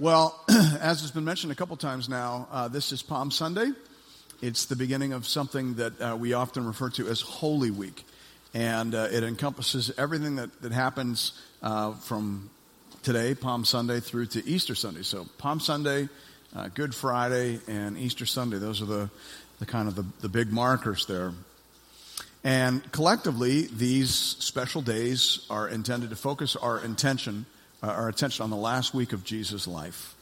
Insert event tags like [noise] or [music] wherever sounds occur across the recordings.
Well, [clears throat] as has been mentioned a couple times now, uh, this is Palm Sunday. It's the beginning of something that uh, we often refer to as Holy Week. And uh, it encompasses everything that, that happens uh, from today, Palm Sunday, through to Easter Sunday. So, Palm Sunday, uh, Good Friday, and Easter Sunday. Those are the, the kind of the, the big markers there. And collectively, these special days are intended to focus our intention uh, our attention on the last week of Jesus' life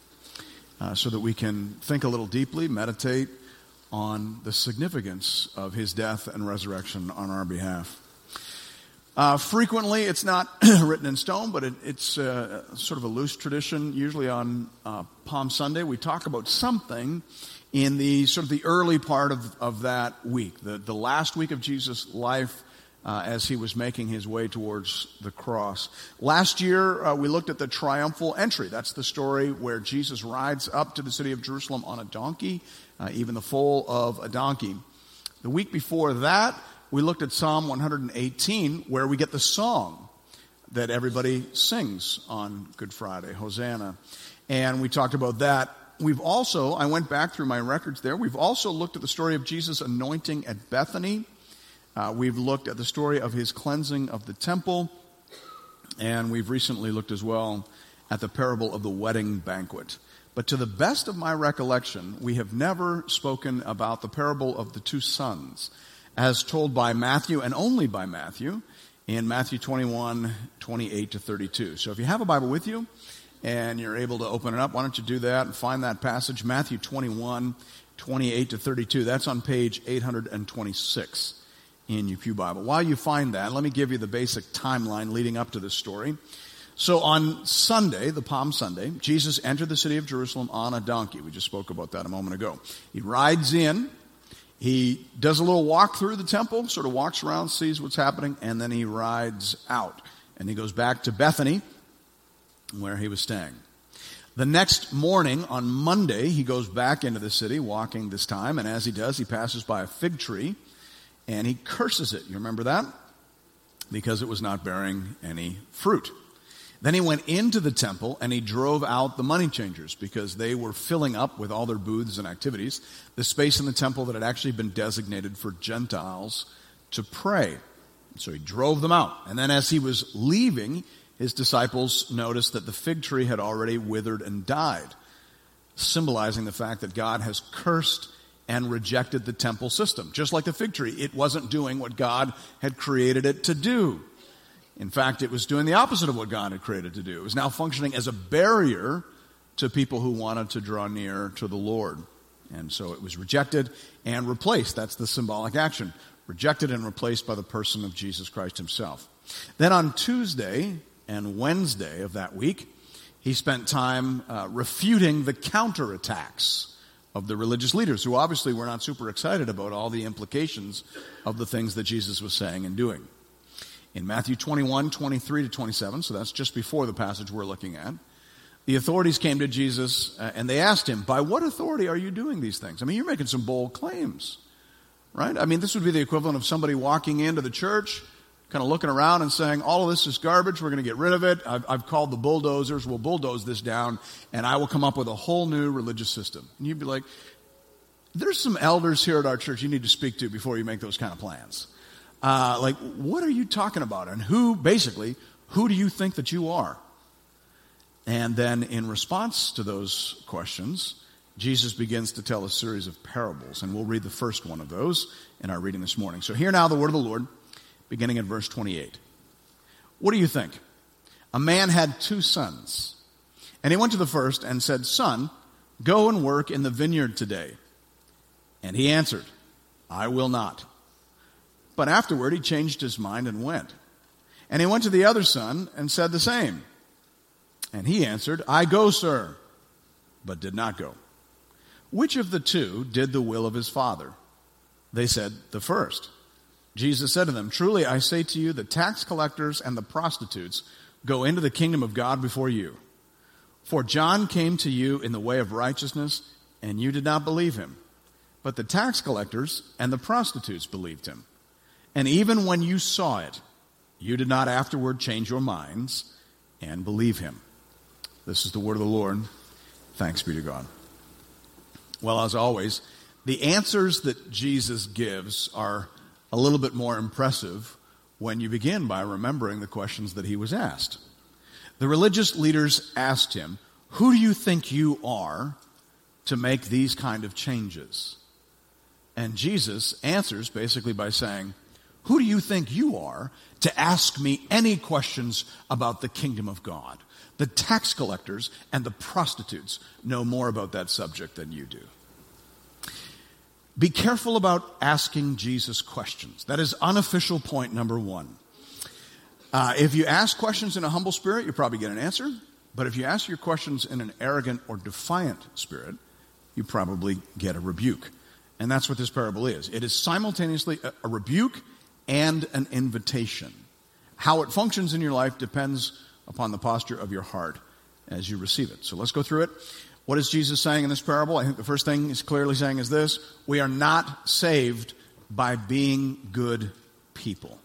uh, so that we can think a little deeply, meditate on the significance of his death and resurrection on our behalf. Uh, frequently, it's not [clears throat] written in stone, but it, it's uh, sort of a loose tradition. Usually on uh, Palm Sunday, we talk about something in the sort of the early part of, of that week, the, the last week of Jesus' life uh, as he was making his way towards the cross. Last year, uh, we looked at the triumphal entry. That's the story where Jesus rides up to the city of Jerusalem on a donkey, uh, even the foal of a donkey. The week before that, we looked at Psalm 118, where we get the song that everybody sings on Good Friday, Hosanna. And we talked about that. We've also, I went back through my records there, we've also looked at the story of Jesus' anointing at Bethany. Uh, we've looked at the story of his cleansing of the temple, and we've recently looked as well at the parable of the wedding banquet. But to the best of my recollection, we have never spoken about the parable of the two sons, as told by Matthew and only by Matthew in Matthew 21, 28 to 32. So if you have a Bible with you and you're able to open it up, why don't you do that and find that passage, Matthew 21, 28 to 32. That's on page 826 in your Pew Bible. While you find that, let me give you the basic timeline leading up to this story. So on Sunday, the Palm Sunday, Jesus entered the city of Jerusalem on a donkey. We just spoke about that a moment ago. He rides in, he does a little walk through the temple, sort of walks around, sees what's happening, and then he rides out. And he goes back to Bethany, where he was staying. The next morning, on Monday, he goes back into the city, walking this time, and as he does, he passes by a fig tree and he curses it. You remember that? Because it was not bearing any fruit. Then he went into the temple and he drove out the money changers because they were filling up with all their booths and activities the space in the temple that had actually been designated for Gentiles to pray. So he drove them out. And then as he was leaving, his disciples noticed that the fig tree had already withered and died, symbolizing the fact that God has cursed and rejected the temple system. Just like the fig tree, it wasn't doing what God had created it to do. In fact, it was doing the opposite of what God had created to do. It was now functioning as a barrier to people who wanted to draw near to the Lord. And so it was rejected and replaced. That's the symbolic action. Rejected and replaced by the person of Jesus Christ himself. Then on Tuesday and Wednesday of that week, he spent time uh, refuting the counterattacks of the religious leaders who obviously were not super excited about all the implications of the things that Jesus was saying and doing. In Matthew 21, 23 to 27, so that's just before the passage we're looking at, the authorities came to Jesus uh, and they asked him, By what authority are you doing these things? I mean, you're making some bold claims, right? I mean, this would be the equivalent of somebody walking into the church kind of looking around and saying, all of this is garbage, we're going to get rid of it. I've, I've, called the bulldozers, we'll bulldoze this down, and I will come up with a whole new religious system. And you'd be like, there's some elders here at our church you need to speak to before you make those kind of plans. Uh, like, what are you talking about? And who, basically, who do you think that you are? And then in response to those questions, Jesus begins to tell a series of parables, and we'll read the first one of those in our reading this morning. So, hear now the word of the Lord beginning in verse 28. What do you think? A man had two sons. And he went to the first and said, Son, go and work in the vineyard today. And he answered, I will not. But afterward he changed his mind and went. And he went to the other son and said the same. And he answered, I go, sir, but did not go. Which of the two did the will of his father? They said, The first. Jesus said to them, Truly I say to you, the tax collectors and the prostitutes go into the kingdom of God before you. For John came to you in the way of righteousness, and you did not believe him. But the tax collectors and the prostitutes believed him. And even when you saw it, you did not afterward change your minds and believe him. This is the word of the Lord. Thanks be to God. Well, as always, the answers that Jesus gives are a little bit more impressive when you begin by remembering the questions that he was asked. The religious leaders asked him, Who do you think you are to make these kind of changes? And Jesus answers basically by saying, Who do you think you are to ask me any questions about the kingdom of God? The tax collectors and the prostitutes know more about that subject than you do. Be careful about asking Jesus questions. That is unofficial point number one. Uh, if you ask questions in a humble spirit, you probably get an answer. But if you ask your questions in an arrogant or defiant spirit, you probably get a rebuke. And that's what this parable is. It is simultaneously a, a rebuke and an invitation. How it functions in your life depends upon the posture of your heart as you receive it. So let's go through it. What is Jesus saying in this parable? I think the first thing he's clearly saying is this we are not saved by being good people.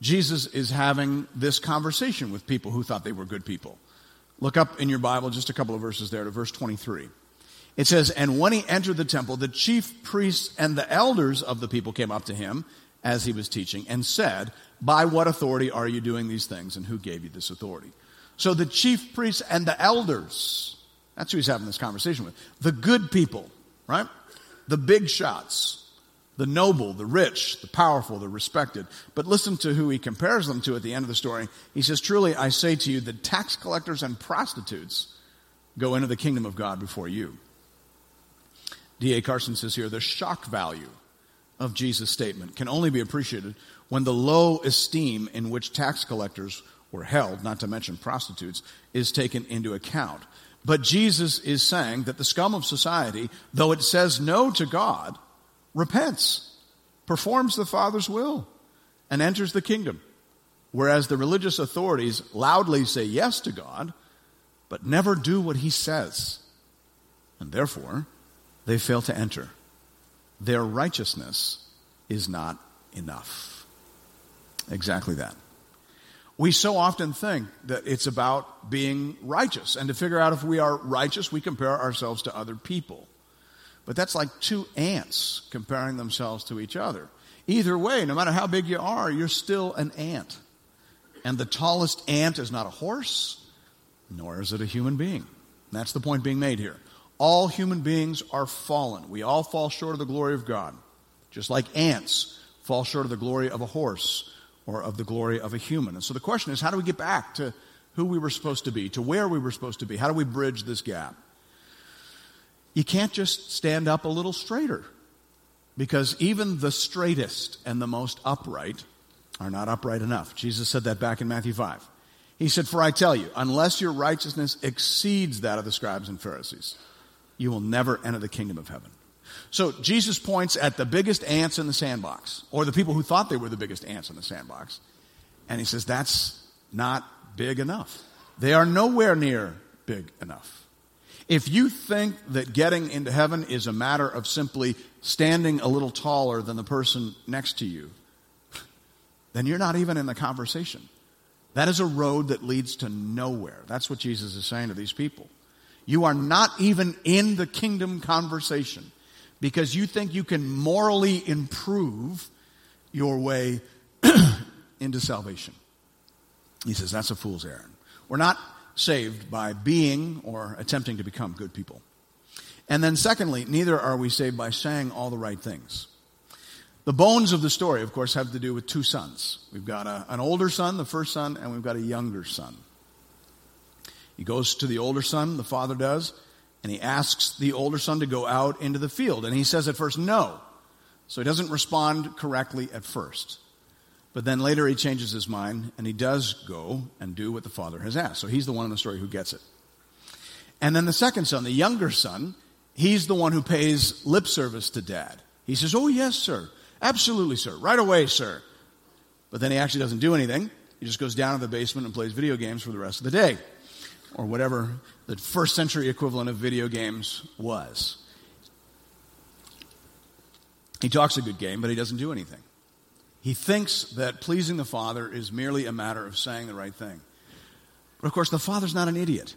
Jesus is having this conversation with people who thought they were good people. Look up in your Bible just a couple of verses there to verse 23. It says, And when he entered the temple, the chief priests and the elders of the people came up to him as he was teaching and said, By what authority are you doing these things, and who gave you this authority? So the chief priests and the elders that's who he's having this conversation with. The good people, right? The big shots, the noble, the rich, the powerful, the respected. But listen to who he compares them to at the end of the story. He says, Truly, I say to you, the tax collectors and prostitutes go into the kingdom of God before you. D.A. Carson says here, the shock value of Jesus' statement can only be appreciated when the low esteem in which tax collectors were held, not to mention prostitutes, is taken into account. But Jesus is saying that the scum of society, though it says no to God, repents, performs the Father's will, and enters the kingdom. Whereas the religious authorities loudly say yes to God, but never do what he says. And therefore, they fail to enter. Their righteousness is not enough. Exactly that. We so often think that it's about being righteous. And to figure out if we are righteous, we compare ourselves to other people. But that's like two ants comparing themselves to each other. Either way, no matter how big you are, you're still an ant. And the tallest ant is not a horse, nor is it a human being. That's the point being made here. All human beings are fallen. We all fall short of the glory of God, just like ants fall short of the glory of a horse or of the glory of a human. And so the question is how do we get back to who we were supposed to be, to where we were supposed to be? How do we bridge this gap? You can't just stand up a little straighter because even the straightest and the most upright are not upright enough. Jesus said that back in Matthew 5. He said, For I tell you, unless your righteousness exceeds that of the scribes and Pharisees, you will never enter the kingdom of heaven. So Jesus points at the biggest ants in the sandbox, or the people who thought they were the biggest ants in the sandbox, and he says, That's not big enough. They are nowhere near big enough. If you think that getting into heaven is a matter of simply standing a little taller than the person next to you, [laughs] then you're not even in the conversation. That is a road that leads to nowhere. That's what Jesus is saying to these people. You are not even in the kingdom conversation because you think you can morally improve your way [clears throat] into salvation. He says that's a fool's errand. We're not saved by being or attempting to become good people. And then, secondly, neither are we saved by saying all the right things. The bones of the story, of course, have to do with two sons. We've got a, an older son, the first son, and we've got a younger son. He goes to the older son, the father does, and he asks the older son to go out into the field. And he says at first, no. So he doesn't respond correctly at first. But then later he changes his mind and he does go and do what the father has asked. So he's the one in the story who gets it. And then the second son, the younger son, he's the one who pays lip service to dad. He says, Oh, yes, sir. Absolutely, sir. Right away, sir. But then he actually doesn't do anything. He just goes down to the basement and plays video games for the rest of the day or whatever the first century equivalent of video games was. He talks a good game, but he doesn't do anything. He thinks that pleasing the Father is merely a matter of saying the right thing. But of course, the Father's not an idiot.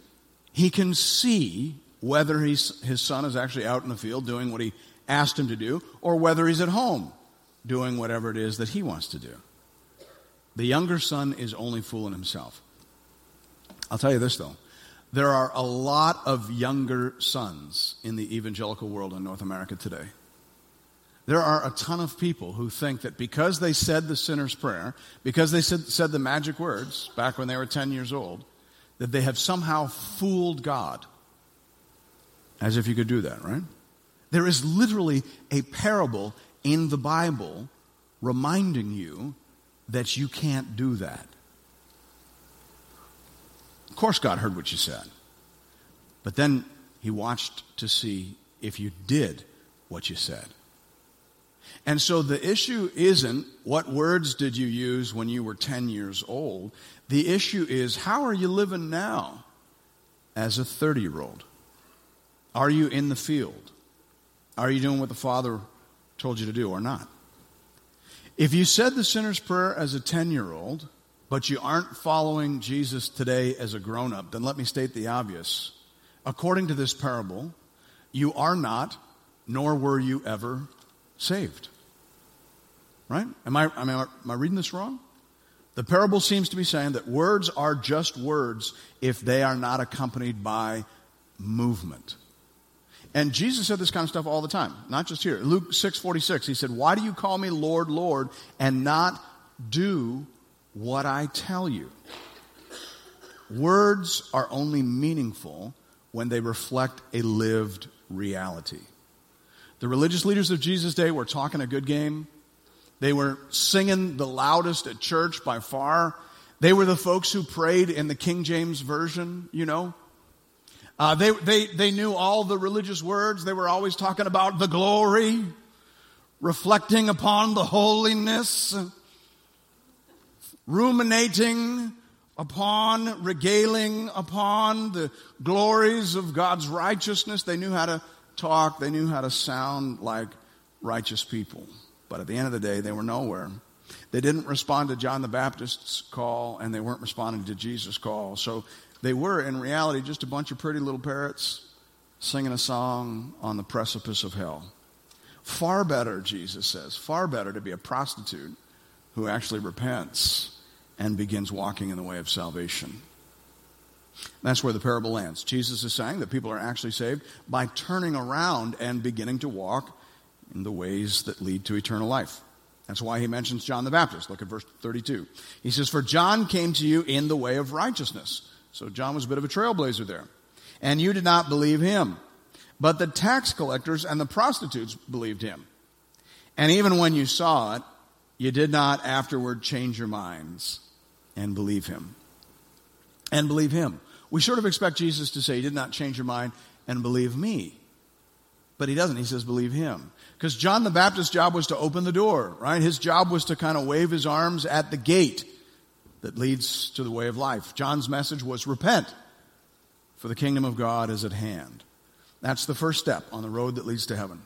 He can see whether his son is actually out in the field doing what he asked him to do, or whether he's at home doing whatever it is that he wants to do. The younger son is only fooling himself. I'll tell you this, though. There are a lot of younger sons in the evangelical world in North America today. There are a ton of people who think that because they said the sinner's prayer, because they said, said the magic words back when they were 10 years old, that they have somehow fooled God. As if you could do that, right? There is literally a parable in the Bible reminding you that you can't do that. Of course, God heard what you said. But then he watched to see if you did what you said. And so the issue isn't what words did you use when you were 10 years old. The issue is how are you living now as a 30 year old? Are you in the field? Are you doing what the Father told you to do or not? If you said the sinner's prayer as a 10 year old, but you aren't following Jesus today as a grown up, then let me state the obvious. According to this parable, you are not, nor were you ever saved. Right? Am I, am I, am I reading this wrong? The parable seems to be saying that words are just words if they are not accompanied by movement. And Jesus said this kind of stuff all the time, not just here. Luke 6:46, he said, "Why do you call me Lord, Lord, and not do what I tell you?" Words are only meaningful when they reflect a lived reality. The religious leaders of Jesus' day were talking a good game. They were singing the loudest at church by far. They were the folks who prayed in the King James Version, you know. Uh, they, they, they knew all the religious words. They were always talking about the glory, reflecting upon the holiness, ruminating upon, regaling upon the glories of God's righteousness. They knew how to talk, they knew how to sound like righteous people. But at the end of the day, they were nowhere. They didn't respond to John the Baptist's call, and they weren't responding to Jesus' call. So they were, in reality, just a bunch of pretty little parrots singing a song on the precipice of hell. Far better, Jesus says, far better to be a prostitute who actually repents and begins walking in the way of salvation. That's where the parable lands. Jesus is saying that people are actually saved by turning around and beginning to walk in the ways that lead to eternal life. That's why he mentions John the Baptist. Look at verse 32. He says, For John came to you in the way of righteousness. So John was a bit of a trailblazer there. And you did not believe him. But the tax collectors and the prostitutes believed him. And even when you saw it, you did not afterward change your minds and believe him. And believe him. We sort of expect Jesus to say, You did not change your mind and believe me. But he doesn't. He says, Believe him. Because John the Baptist's job was to open the door, right? His job was to kind of wave his arms at the gate that leads to the way of life. John's message was repent, for the kingdom of God is at hand. That's the first step on the road that leads to heaven.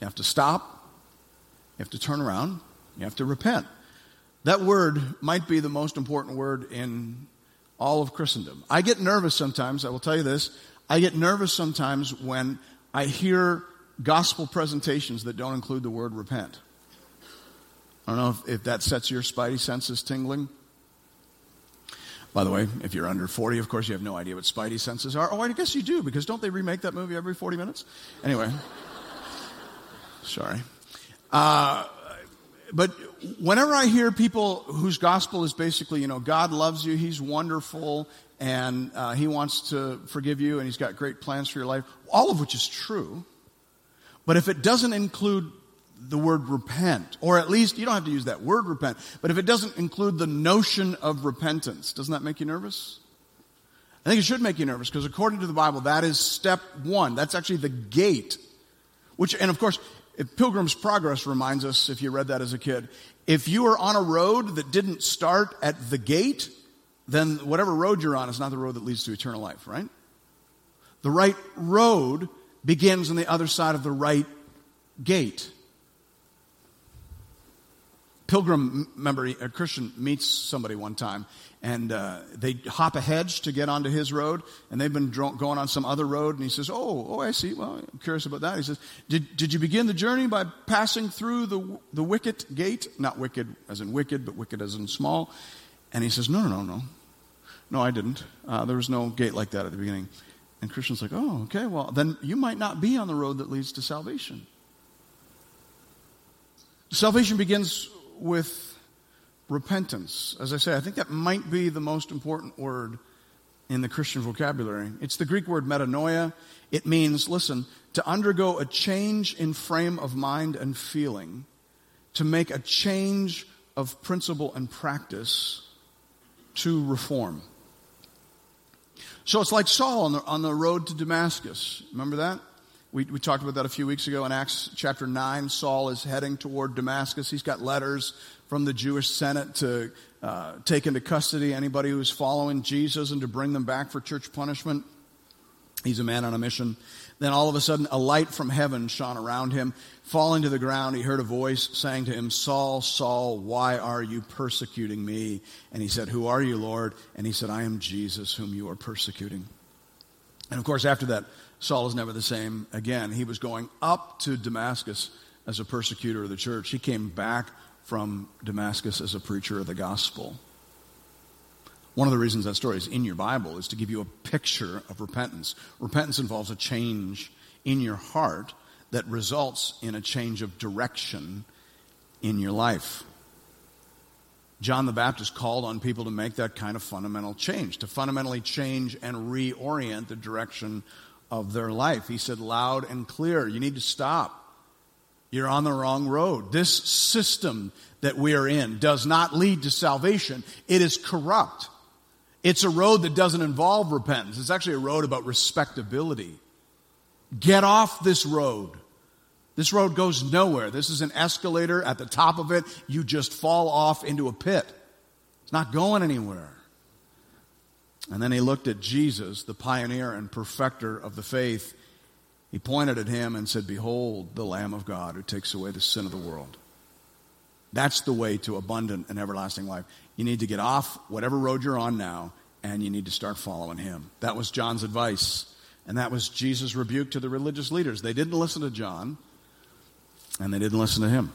You have to stop, you have to turn around, you have to repent. That word might be the most important word in all of Christendom. I get nervous sometimes, I will tell you this. I get nervous sometimes when I hear gospel presentations that don't include the word repent. I don't know if, if that sets your spidey senses tingling. By the way, if you're under 40, of course, you have no idea what spidey senses are. Oh, I guess you do, because don't they remake that movie every 40 minutes? Anyway, [laughs] sorry. Uh, but whenever I hear people whose gospel is basically, you know, God loves you, He's wonderful, and uh, He wants to forgive you, and He's got great plans for your life, all of which is true. But if it doesn't include the word repent, or at least you don't have to use that word repent, but if it doesn't include the notion of repentance, doesn't that make you nervous? I think it should make you nervous because according to the Bible, that is step one. That's actually the gate. Which, and of course, Pilgrim's Progress reminds us, if you read that as a kid, if you are on a road that didn't start at the gate, then whatever road you're on is not the road that leads to eternal life, right? The right road begins on the other side of the right gate. pilgrim member, a Christian, meets somebody one time, and uh, they hop a hedge to get onto his road, and they've been going on some other road, and he says, "Oh, oh, I see. Well, I'm curious about that." He says, "Did did you begin the journey by passing through the the wicket gate? Not wicked as in wicked, but wicked as in small." And he says, "No, no, no, no, no, I didn't. Uh, there was no gate like that at the beginning." And Christian's like, "Oh, okay. Well, then you might not be on the road that leads to salvation." Salvation begins with repentance. As I say, I think that might be the most important word in the Christian vocabulary. It's the Greek word metanoia. It means, listen, to undergo a change in frame of mind and feeling, to make a change of principle and practice, to reform. So it's like Saul on the, on the road to Damascus. Remember that? We, we talked about that a few weeks ago in Acts chapter 9. Saul is heading toward Damascus. He's got letters from the Jewish Senate to uh, take into custody anybody who's following Jesus and to bring them back for church punishment. He's a man on a mission. Then all of a sudden, a light from heaven shone around him. Falling to the ground, he heard a voice saying to him, Saul, Saul, why are you persecuting me? And he said, Who are you, Lord? And he said, I am Jesus, whom you are persecuting. And of course, after that, Saul is never the same again. He was going up to Damascus as a persecutor of the church. He came back from Damascus as a preacher of the gospel. One of the reasons that story is in your Bible is to give you a picture of repentance. Repentance involves a change in your heart that results in a change of direction in your life. John the Baptist called on people to make that kind of fundamental change, to fundamentally change and reorient the direction of their life. He said loud and clear, you need to stop. You're on the wrong road. This system that we are in does not lead to salvation. It is corrupt. It's a road that doesn't involve repentance. It's actually a road about respectability. Get off this road. This road goes nowhere. This is an escalator. At the top of it, you just fall off into a pit. It's not going anywhere. And then he looked at Jesus, the pioneer and perfecter of the faith. He pointed at him and said, Behold, the Lamb of God who takes away the sin of the world. That's the way to abundant and everlasting life. You need to get off whatever road you're on now and you need to start following him. That was John's advice. And that was Jesus' rebuke to the religious leaders. They didn't listen to John and they didn't listen to him.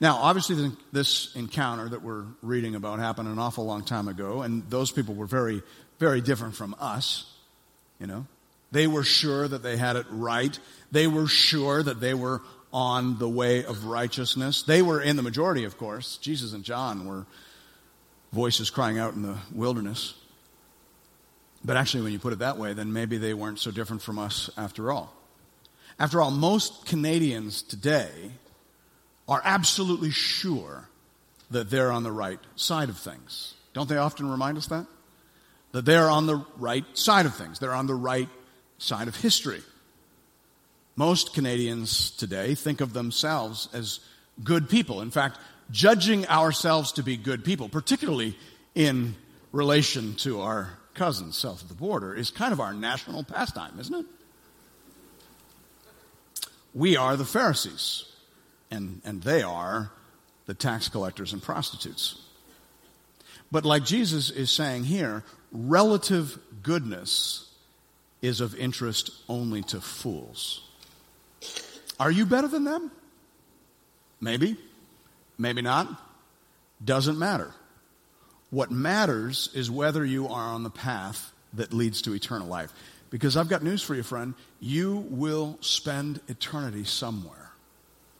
Now, obviously, this encounter that we're reading about happened an awful long time ago, and those people were very, very different from us. You know, they were sure that they had it right. They were sure that they were on the way of righteousness. They were in the majority, of course. Jesus and John were voices crying out in the wilderness. But actually, when you put it that way, then maybe they weren't so different from us after all. After all, most Canadians today are absolutely sure that they're on the right side of things. Don't they often remind us that? That they're on the right side of things. They're on the right side of history. Most Canadians today think of themselves as good people. In fact, judging ourselves to be good people, particularly in relation to our cousins south of the border, is kind of our national pastime, isn't it? We are the Pharisees and, and they are the tax collectors and prostitutes. But like Jesus is saying here, relative goodness is of interest only to fools. Are you better than them? Maybe, maybe not. Doesn't matter. What matters is whether you are on the path that leads to eternal life. Because I've got news for you, friend. You will spend eternity somewhere.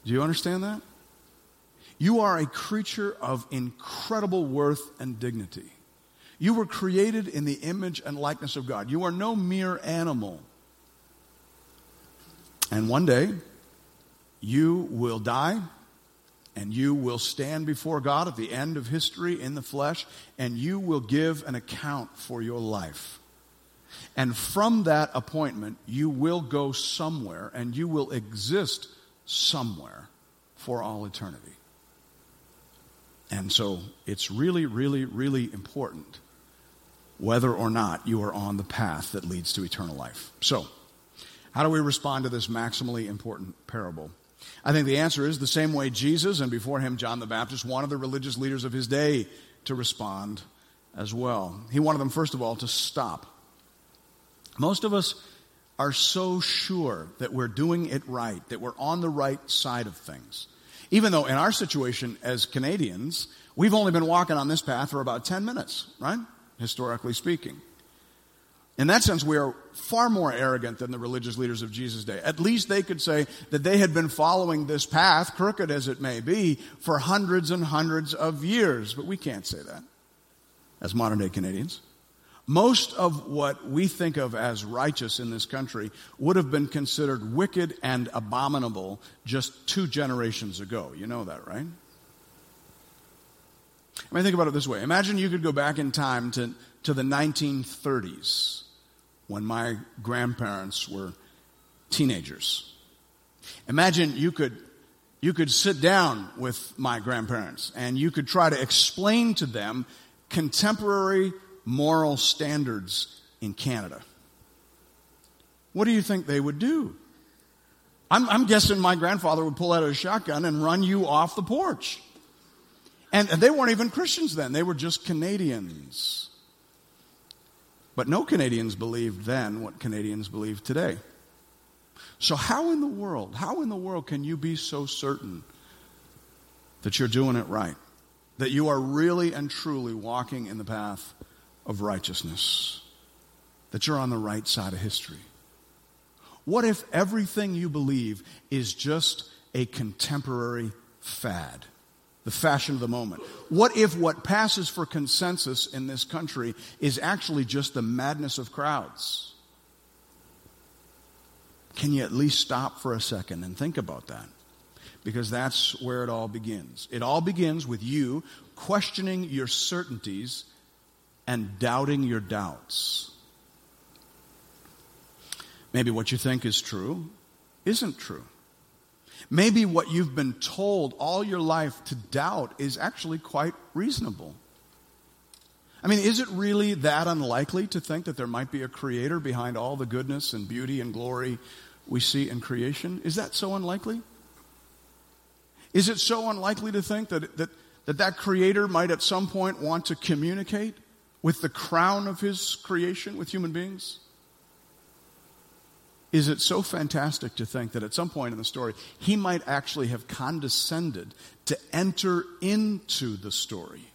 Do you understand that? You are a creature of incredible worth and dignity. You were created in the image and likeness of God. You are no mere animal. And one day, you will die and you will stand before God at the end of history in the flesh and you will give an account for your life. And from that appointment, you will go somewhere and you will exist somewhere for all eternity. And so it's really, really, really important whether or not you are on the path that leads to eternal life. So, how do we respond to this maximally important parable? I think the answer is the same way Jesus and before him John the Baptist wanted the religious leaders of his day to respond as well. He wanted them, first of all, to stop. Most of us are so sure that we're doing it right, that we're on the right side of things. Even though in our situation as Canadians, we've only been walking on this path for about 10 minutes, right? Historically speaking. In that sense, we are far more arrogant than the religious leaders of Jesus' day. At least they could say that they had been following this path, crooked as it may be, for hundreds and hundreds of years. But we can't say that as modern day Canadians. Most of what we think of as righteous in this country would have been considered wicked and abominable just two generations ago. You know that, right? I mean, think about it this way. Imagine you could go back in time to, to the 1930s when my grandparents were teenagers. Imagine you could, you could sit down with my grandparents and you could try to explain to them contemporary moral standards in Canada. What do you think they would do? I'm, I'm, guessing my grandfather would pull out a shotgun and run you off the porch. And, and they weren't even Christians then, they were just Canadians. But no Canadians believed then what Canadians believe today. So, how in the world, how in the world can you be so certain that you're doing it right? That you are really and truly walking in the path of righteousness, that you're on the right side of history. What if everything you believe is just a contemporary fad, the fashion of the moment? What if what passes for consensus in this country is actually just the madness of crowds? Can you at least stop for a second and think about that? Because that's where it all begins. It all begins with you questioning your certainties and doubting your doubts. Maybe what you think is true isn't true. Maybe what you've been told all your life to doubt is actually quite reasonable. I mean, is it really that unlikely to think that there might be a creator behind all the goodness and beauty and glory we see in creation? Is that so unlikely? Is it so unlikely to think that that, that, that creator might at some point want to communicate with the crown of his creation with human beings? Is it so fantastic to think that at some point in the story, he might actually have condescended to enter into the story?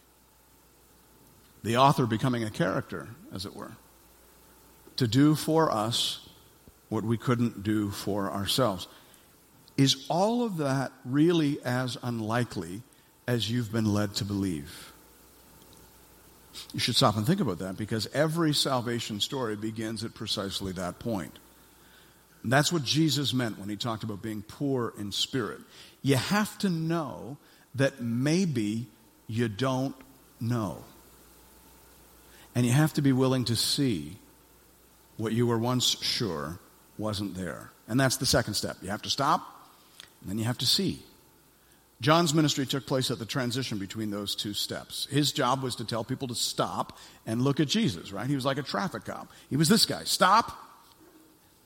The author becoming a character, as it were, to do for us what we couldn't do for ourselves. Is all of that really as unlikely as you've been led to believe? You should stop and think about that because every salvation story begins at precisely that point. And that's what Jesus meant when he talked about being poor in spirit. You have to know that maybe you don't know. And you have to be willing to see what you were once sure wasn't there. And that's the second step. You have to stop, and then you have to see. John's ministry took place at the transition between those two steps. His job was to tell people to stop and look at Jesus, right? He was like a traffic cop. He was this guy stop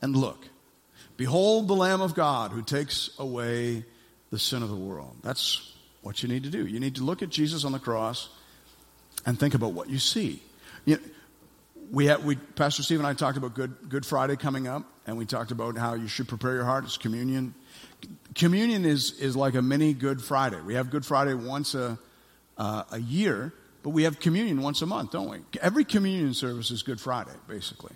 and look. Behold the Lamb of God who takes away the sin of the world. That's what you need to do. You need to look at Jesus on the cross and think about what you see. You know, we, had, we Pastor Steve and I talked about Good, Good Friday coming up, and we talked about how you should prepare your heart. It's communion communion is, is like a mini Good Friday. We have Good Friday once a, uh, a year, but we have communion once a month, don't we? Every communion service is Good Friday, basically.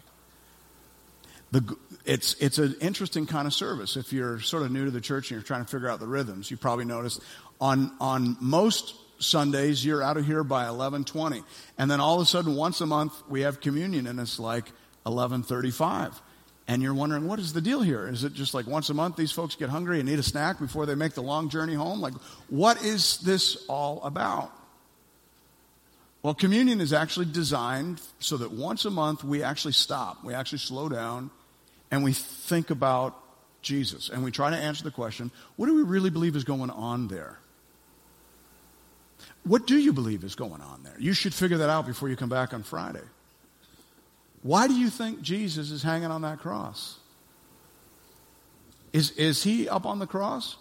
The, it's, it's an interesting kind of service. If you're sort of new to the church and you're trying to figure out the rhythms, you probably noticed on, on most Sundays, you're out of here by 1120. And then all of a sudden, once a month, we have communion, and it's like 1135 and you're wondering what is the deal here is it just like once a month these folks get hungry and need a snack before they make the long journey home like what is this all about well communion is actually designed so that once a month we actually stop we actually slow down and we think about jesus and we try to answer the question what do we really believe is going on there what do you believe is going on there you should figure that out before you come back on friday why do you think Jesus is hanging on that cross? Is, is he up on the cross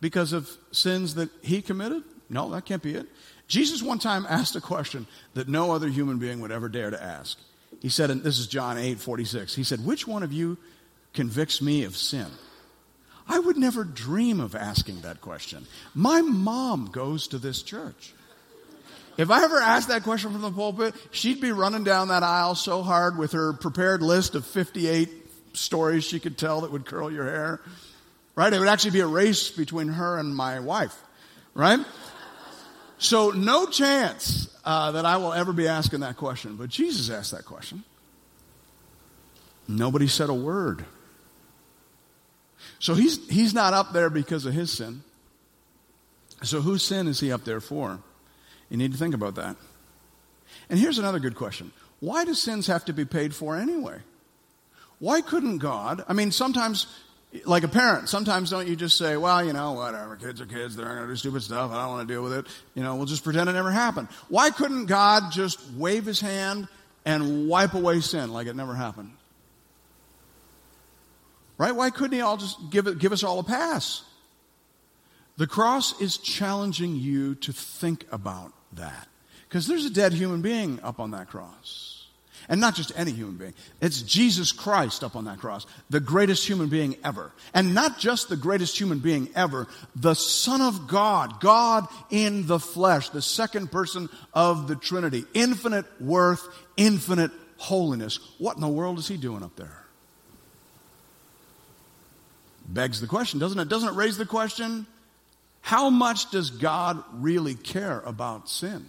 because of sins that he committed? No, that can't be it. Jesus one time asked a question that no other human being would ever dare to ask. He said, and this is John 8 46, he said, Which one of you convicts me of sin? I would never dream of asking that question. My mom goes to this church. If I ever asked that question from the pulpit, she'd be running down that aisle so hard with her prepared list of 58 stories she could tell that would curl your hair. Right? It would actually be a race between her and my wife. Right? So, no chance uh, that I will ever be asking that question. But Jesus asked that question. Nobody said a word. So he's, he's not up there because of his sin. So whose sin is he up there for? You need to think about that. And here's another good question Why do sins have to be paid for anyway? Why couldn't God? I mean, sometimes, like a parent, sometimes don't you just say, well, you know, whatever, kids are kids, they're going to do stupid stuff, I don't want to deal with it. You know, we'll just pretend it never happened. Why couldn't God just wave his hand and wipe away sin like it never happened? Right? Why couldn't he all just give, it, give us all a pass? The cross is challenging you to think about that. Because there's a dead human being up on that cross. And not just any human being. It's Jesus Christ up on that cross, the greatest human being ever. And not just the greatest human being ever, the Son of God, God in the flesh, the second person of the Trinity. Infinite worth, infinite holiness. What in the world is he doing up there? begs the question, doesn't it? Doesn't it raise the question? How much does God really care about sin?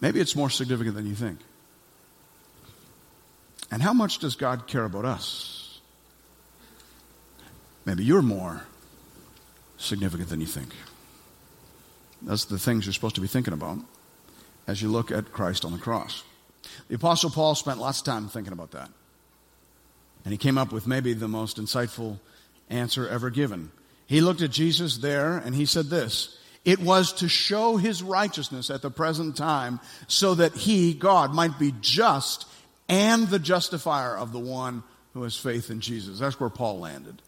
Maybe it's more significant than you think. And how much does God care about us? Maybe you're more significant than you think. That's the things you're supposed to be thinking about as you look at Christ on the cross. The Apostle Paul spent lots of time thinking about that. And he came up with maybe the most insightful answer ever given. He looked at Jesus there and he said this It was to show his righteousness at the present time so that he, God, might be just and the justifier of the one who has faith in Jesus. That's where Paul landed.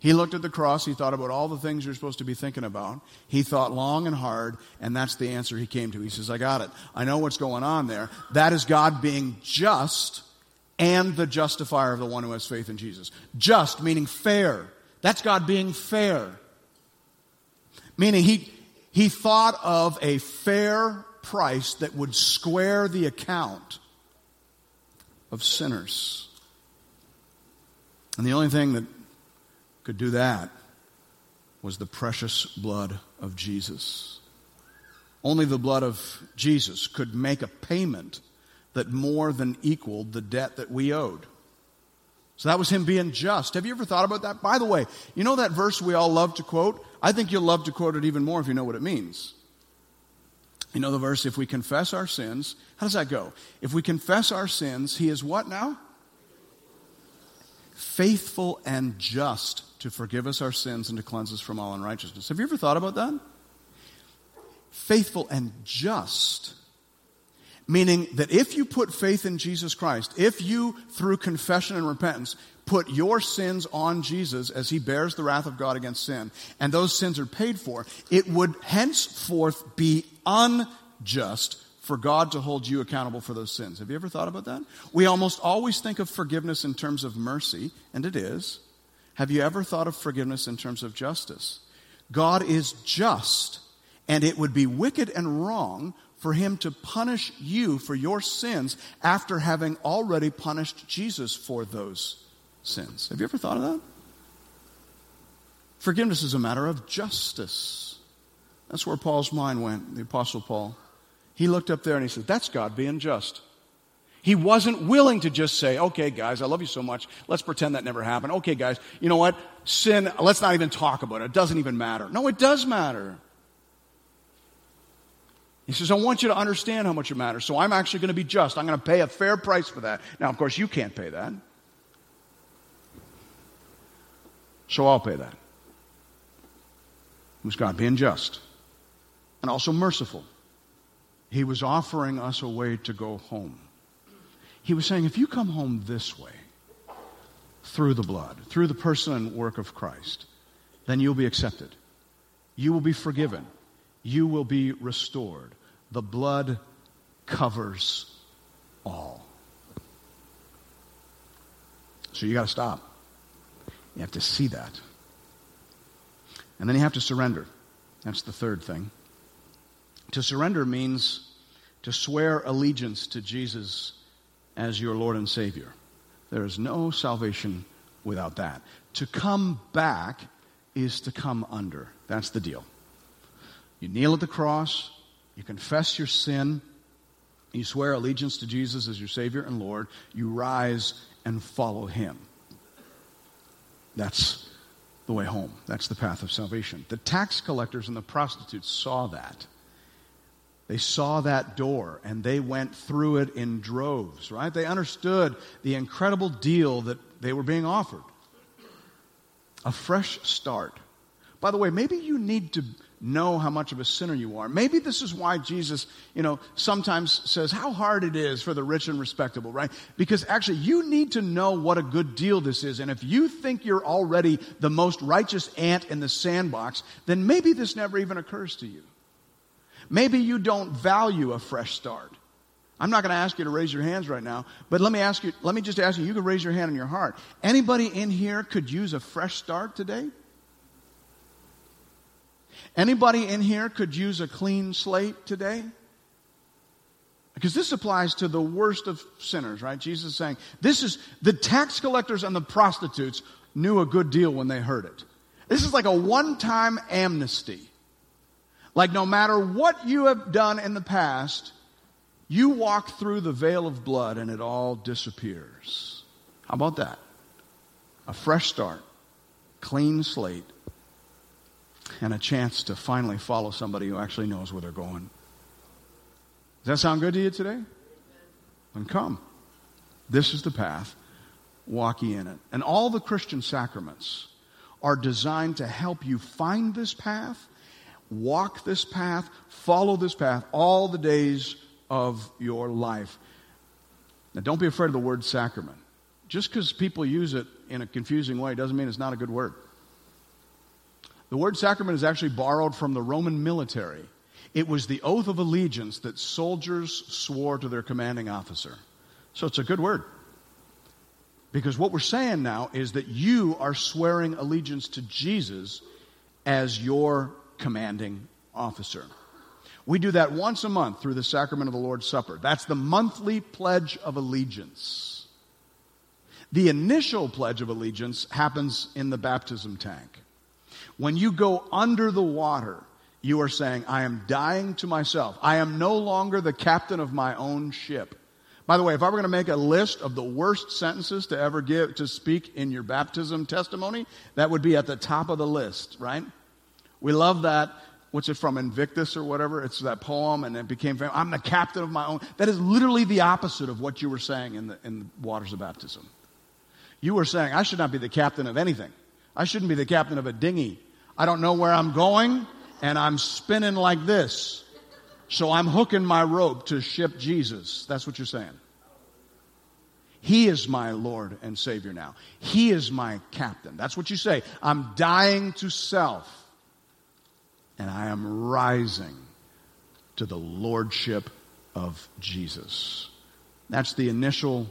He looked at the cross, he thought about all the things you're supposed to be thinking about. He thought long and hard, and that's the answer he came to. He says, I got it. I know what's going on there. That is God being just and the justifier of the one who has faith in Jesus. Just meaning fair. That's God being fair. Meaning he, he thought of a fair price that would square the account of sinners. And the only thing that could do that was the precious blood of Jesus. Only the blood of Jesus could make a payment that more than equaled the debt that we owed. So that was him being just. Have you ever thought about that? By the way, you know that verse we all love to quote? I think you'll love to quote it even more if you know what it means. You know the verse, if we confess our sins, how does that go? If we confess our sins, he is what now? Faithful and just to forgive us our sins and to cleanse us from all unrighteousness. Have you ever thought about that? Faithful and just Meaning that if you put faith in Jesus Christ, if you, through confession and repentance, put your sins on Jesus as he bears the wrath of God against sin, and those sins are paid for, it would henceforth be unjust for God to hold you accountable for those sins. Have you ever thought about that? We almost always think of forgiveness in terms of mercy, and it is. Have you ever thought of forgiveness in terms of justice? God is just, and it would be wicked and wrong for him to punish you for your sins after having already punished Jesus for those sins. Have you ever thought of that? Forgiveness is a matter of justice. That's where Paul's mind went, the Apostle Paul. He looked up there and he said, That's God being just. He wasn't willing to just say, okay, guys, I love you so much. Let's pretend that never happened. Okay, guys, you know what? Sin, let's not even talk about it. It doesn't even matter. No, it does matter. He says, I want you to understand how much it matters. So I'm actually going to be just. I'm going to pay a fair price for that. Now, of course, you can't pay that. So I'll pay that. It was God being just and also merciful. He was offering us a way to go home. He was saying, if you come home this way, through the blood, through the person and work of Christ, then you'll be accepted. You will be forgiven. You will be restored. The blood covers all. So you got to stop. You have to see that. And then you have to surrender. That's the third thing. To surrender means to swear allegiance to Jesus as your Lord and Savior. There is no salvation without that. To come back is to come under. That's the deal. You kneel at the cross, you confess your sin, you swear allegiance to Jesus as your Savior and Lord, you rise and follow Him. That's the way home. That's the path of salvation. The tax collectors and the prostitutes saw that. They saw that door and they went through it in droves, right? They understood the incredible deal that they were being offered a fresh start. By the way, maybe you need to know how much of a sinner you are. Maybe this is why Jesus, you know, sometimes says how hard it is for the rich and respectable, right? Because actually you need to know what a good deal this is. And if you think you're already the most righteous ant in the sandbox, then maybe this never even occurs to you. Maybe you don't value a fresh start. I'm not going to ask you to raise your hands right now, but let me ask you, let me just ask you, you can raise your hand in your heart. Anybody in here could use a fresh start today? Anybody in here could use a clean slate today? Because this applies to the worst of sinners, right? Jesus is saying, this is the tax collectors and the prostitutes knew a good deal when they heard it. This is like a one time amnesty. Like, no matter what you have done in the past, you walk through the veil of blood and it all disappears. How about that? A fresh start, clean slate, and a chance to finally follow somebody who actually knows where they're going. Does that sound good to you today? Then come. This is the path. Walk ye in it. And all the Christian sacraments are designed to help you find this path walk this path, follow this path all the days of your life. Now, don't be afraid of the word sacrament. Just because people use it in a confusing way doesn't mean it's not a good word. The word sacrament is actually borrowed from the Roman military. It was the oath of allegiance that soldiers swore to their commanding officer. So it's a good word. Because what we're saying now is that you are swearing allegiance to Jesus as your commanding officer. We do that once a month through the sacrament of the Lord's Supper. That's the monthly pledge of allegiance. The initial pledge of allegiance happens in the baptism tank. When you go under the water, you are saying, I am dying to myself. I am no longer the captain of my own ship. By the way, if I were going to make a list of the worst sentences to ever give, to speak in your baptism testimony, that would be at the top of the list, right? We love that. What's it from Invictus or whatever? It's that poem, and it became famous. I'm the captain of my own. That is literally the opposite of what you were saying in the, in the waters of baptism. You were saying, I should not be the captain of anything. I shouldn't be the captain of a dinghy. I don't know where I'm going, and I'm spinning like this. So I'm hooking my rope to ship Jesus. That's what you're saying. He is my Lord and Savior now. He is my captain. That's what you say. I'm dying to self and I am rising to the lordship of Jesus. That's the initial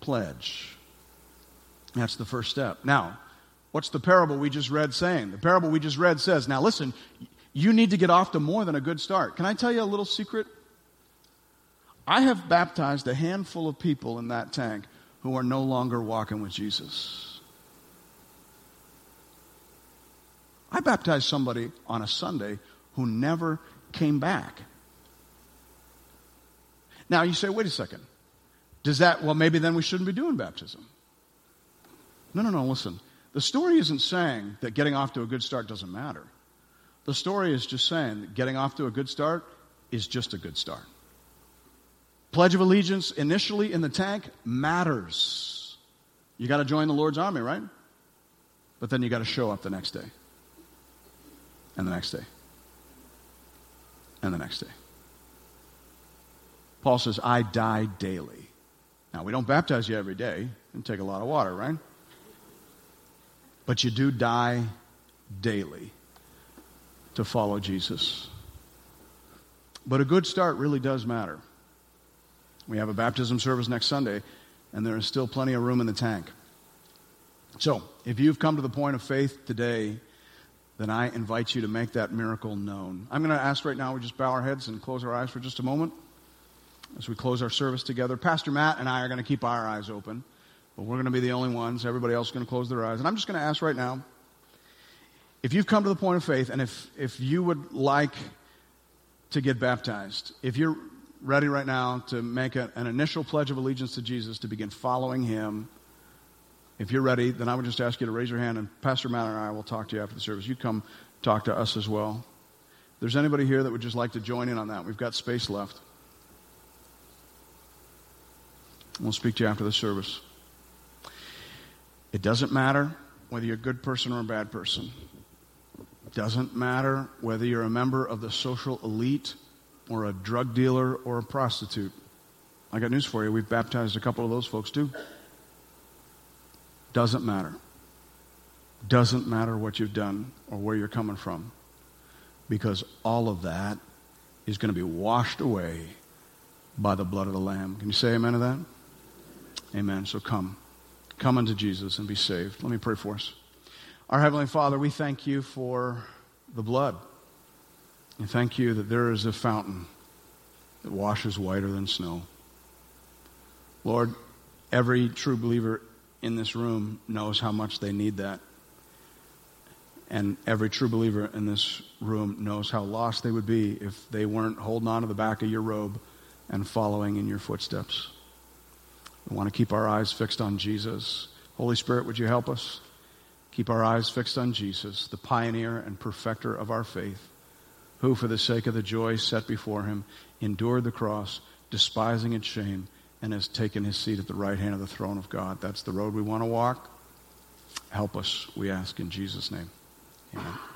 pledge. That's the first step. Now, what's the parable we just read saying? The parable we just read says, now listen, you need to get off to more than a good start. Can I tell you a little secret? I have baptized a handful of people in that tank who are no longer walking with Jesus. I baptized somebody on a Sunday who never came back. Now you say, wait a second. Does that, well, maybe then we shouldn't be doing baptism. No, no, no, listen. The story isn't saying that getting off to a good start doesn't matter. The story is just saying that getting off to a good start is just a good start. Pledge of Allegiance initially in the tank matters. You got to join the Lord's army, right? But then you got to show up the next day and the next day, and the next day. Paul says, I die daily. Now, we don't baptize you every day and take a lot of water, right? But you do die daily to follow Jesus. But a good start really does matter. We have a baptism service next Sunday, and there is still plenty of room in the tank. So, if you've come to the point of faith today, then I invite you to make that miracle known. I'm going to ask right now, we just bow our heads and close our eyes for just a moment as we close our service together. Pastor Matt and I are going to keep our eyes open, but we're going to be the only ones. Everybody else is going to close their eyes. And I'm just going to ask right now if you've come to the point of faith and if, if you would like to get baptized, if you're ready right now to make a, an initial pledge of allegiance to Jesus, to begin following him, if you're ready, then I would just ask you to raise your hand, and Pastor Matt and I will talk to you after the service. You come talk to us as well. If there's anybody here that would just like to join in on that, we've got space left. We'll speak to you after the service. It doesn't matter whether you're a good person or a bad person. It doesn't matter whether you're a member of the social elite or a drug dealer or a prostitute. I got news for you. We've baptized a couple of those folks too. Doesn't matter. Doesn't matter what you've done or where you're coming from. Because all of that is going to be washed away by the blood of the Lamb. Can you say amen to that? Amen. So come. Come unto Jesus and be saved. Let me pray for us. Our Heavenly Father, we thank you for the blood. And thank you that there is a fountain that washes whiter than snow. Lord, every true believer in this room knows how much they need that. And every true believer in this room knows how lost they would be if they weren't holding on to the back of your robe and following in your footsteps. We want to keep our eyes fixed on Jesus. Holy Spirit, would you help us? Keep our eyes fixed on Jesus, the pioneer and perfecter of our faith, who, for the sake of the joy set before him, endured the cross, despising its shame and has taken his seat at the right hand of the throne of God. That's the road we want to walk. Help us, we ask in Jesus' name. Amen.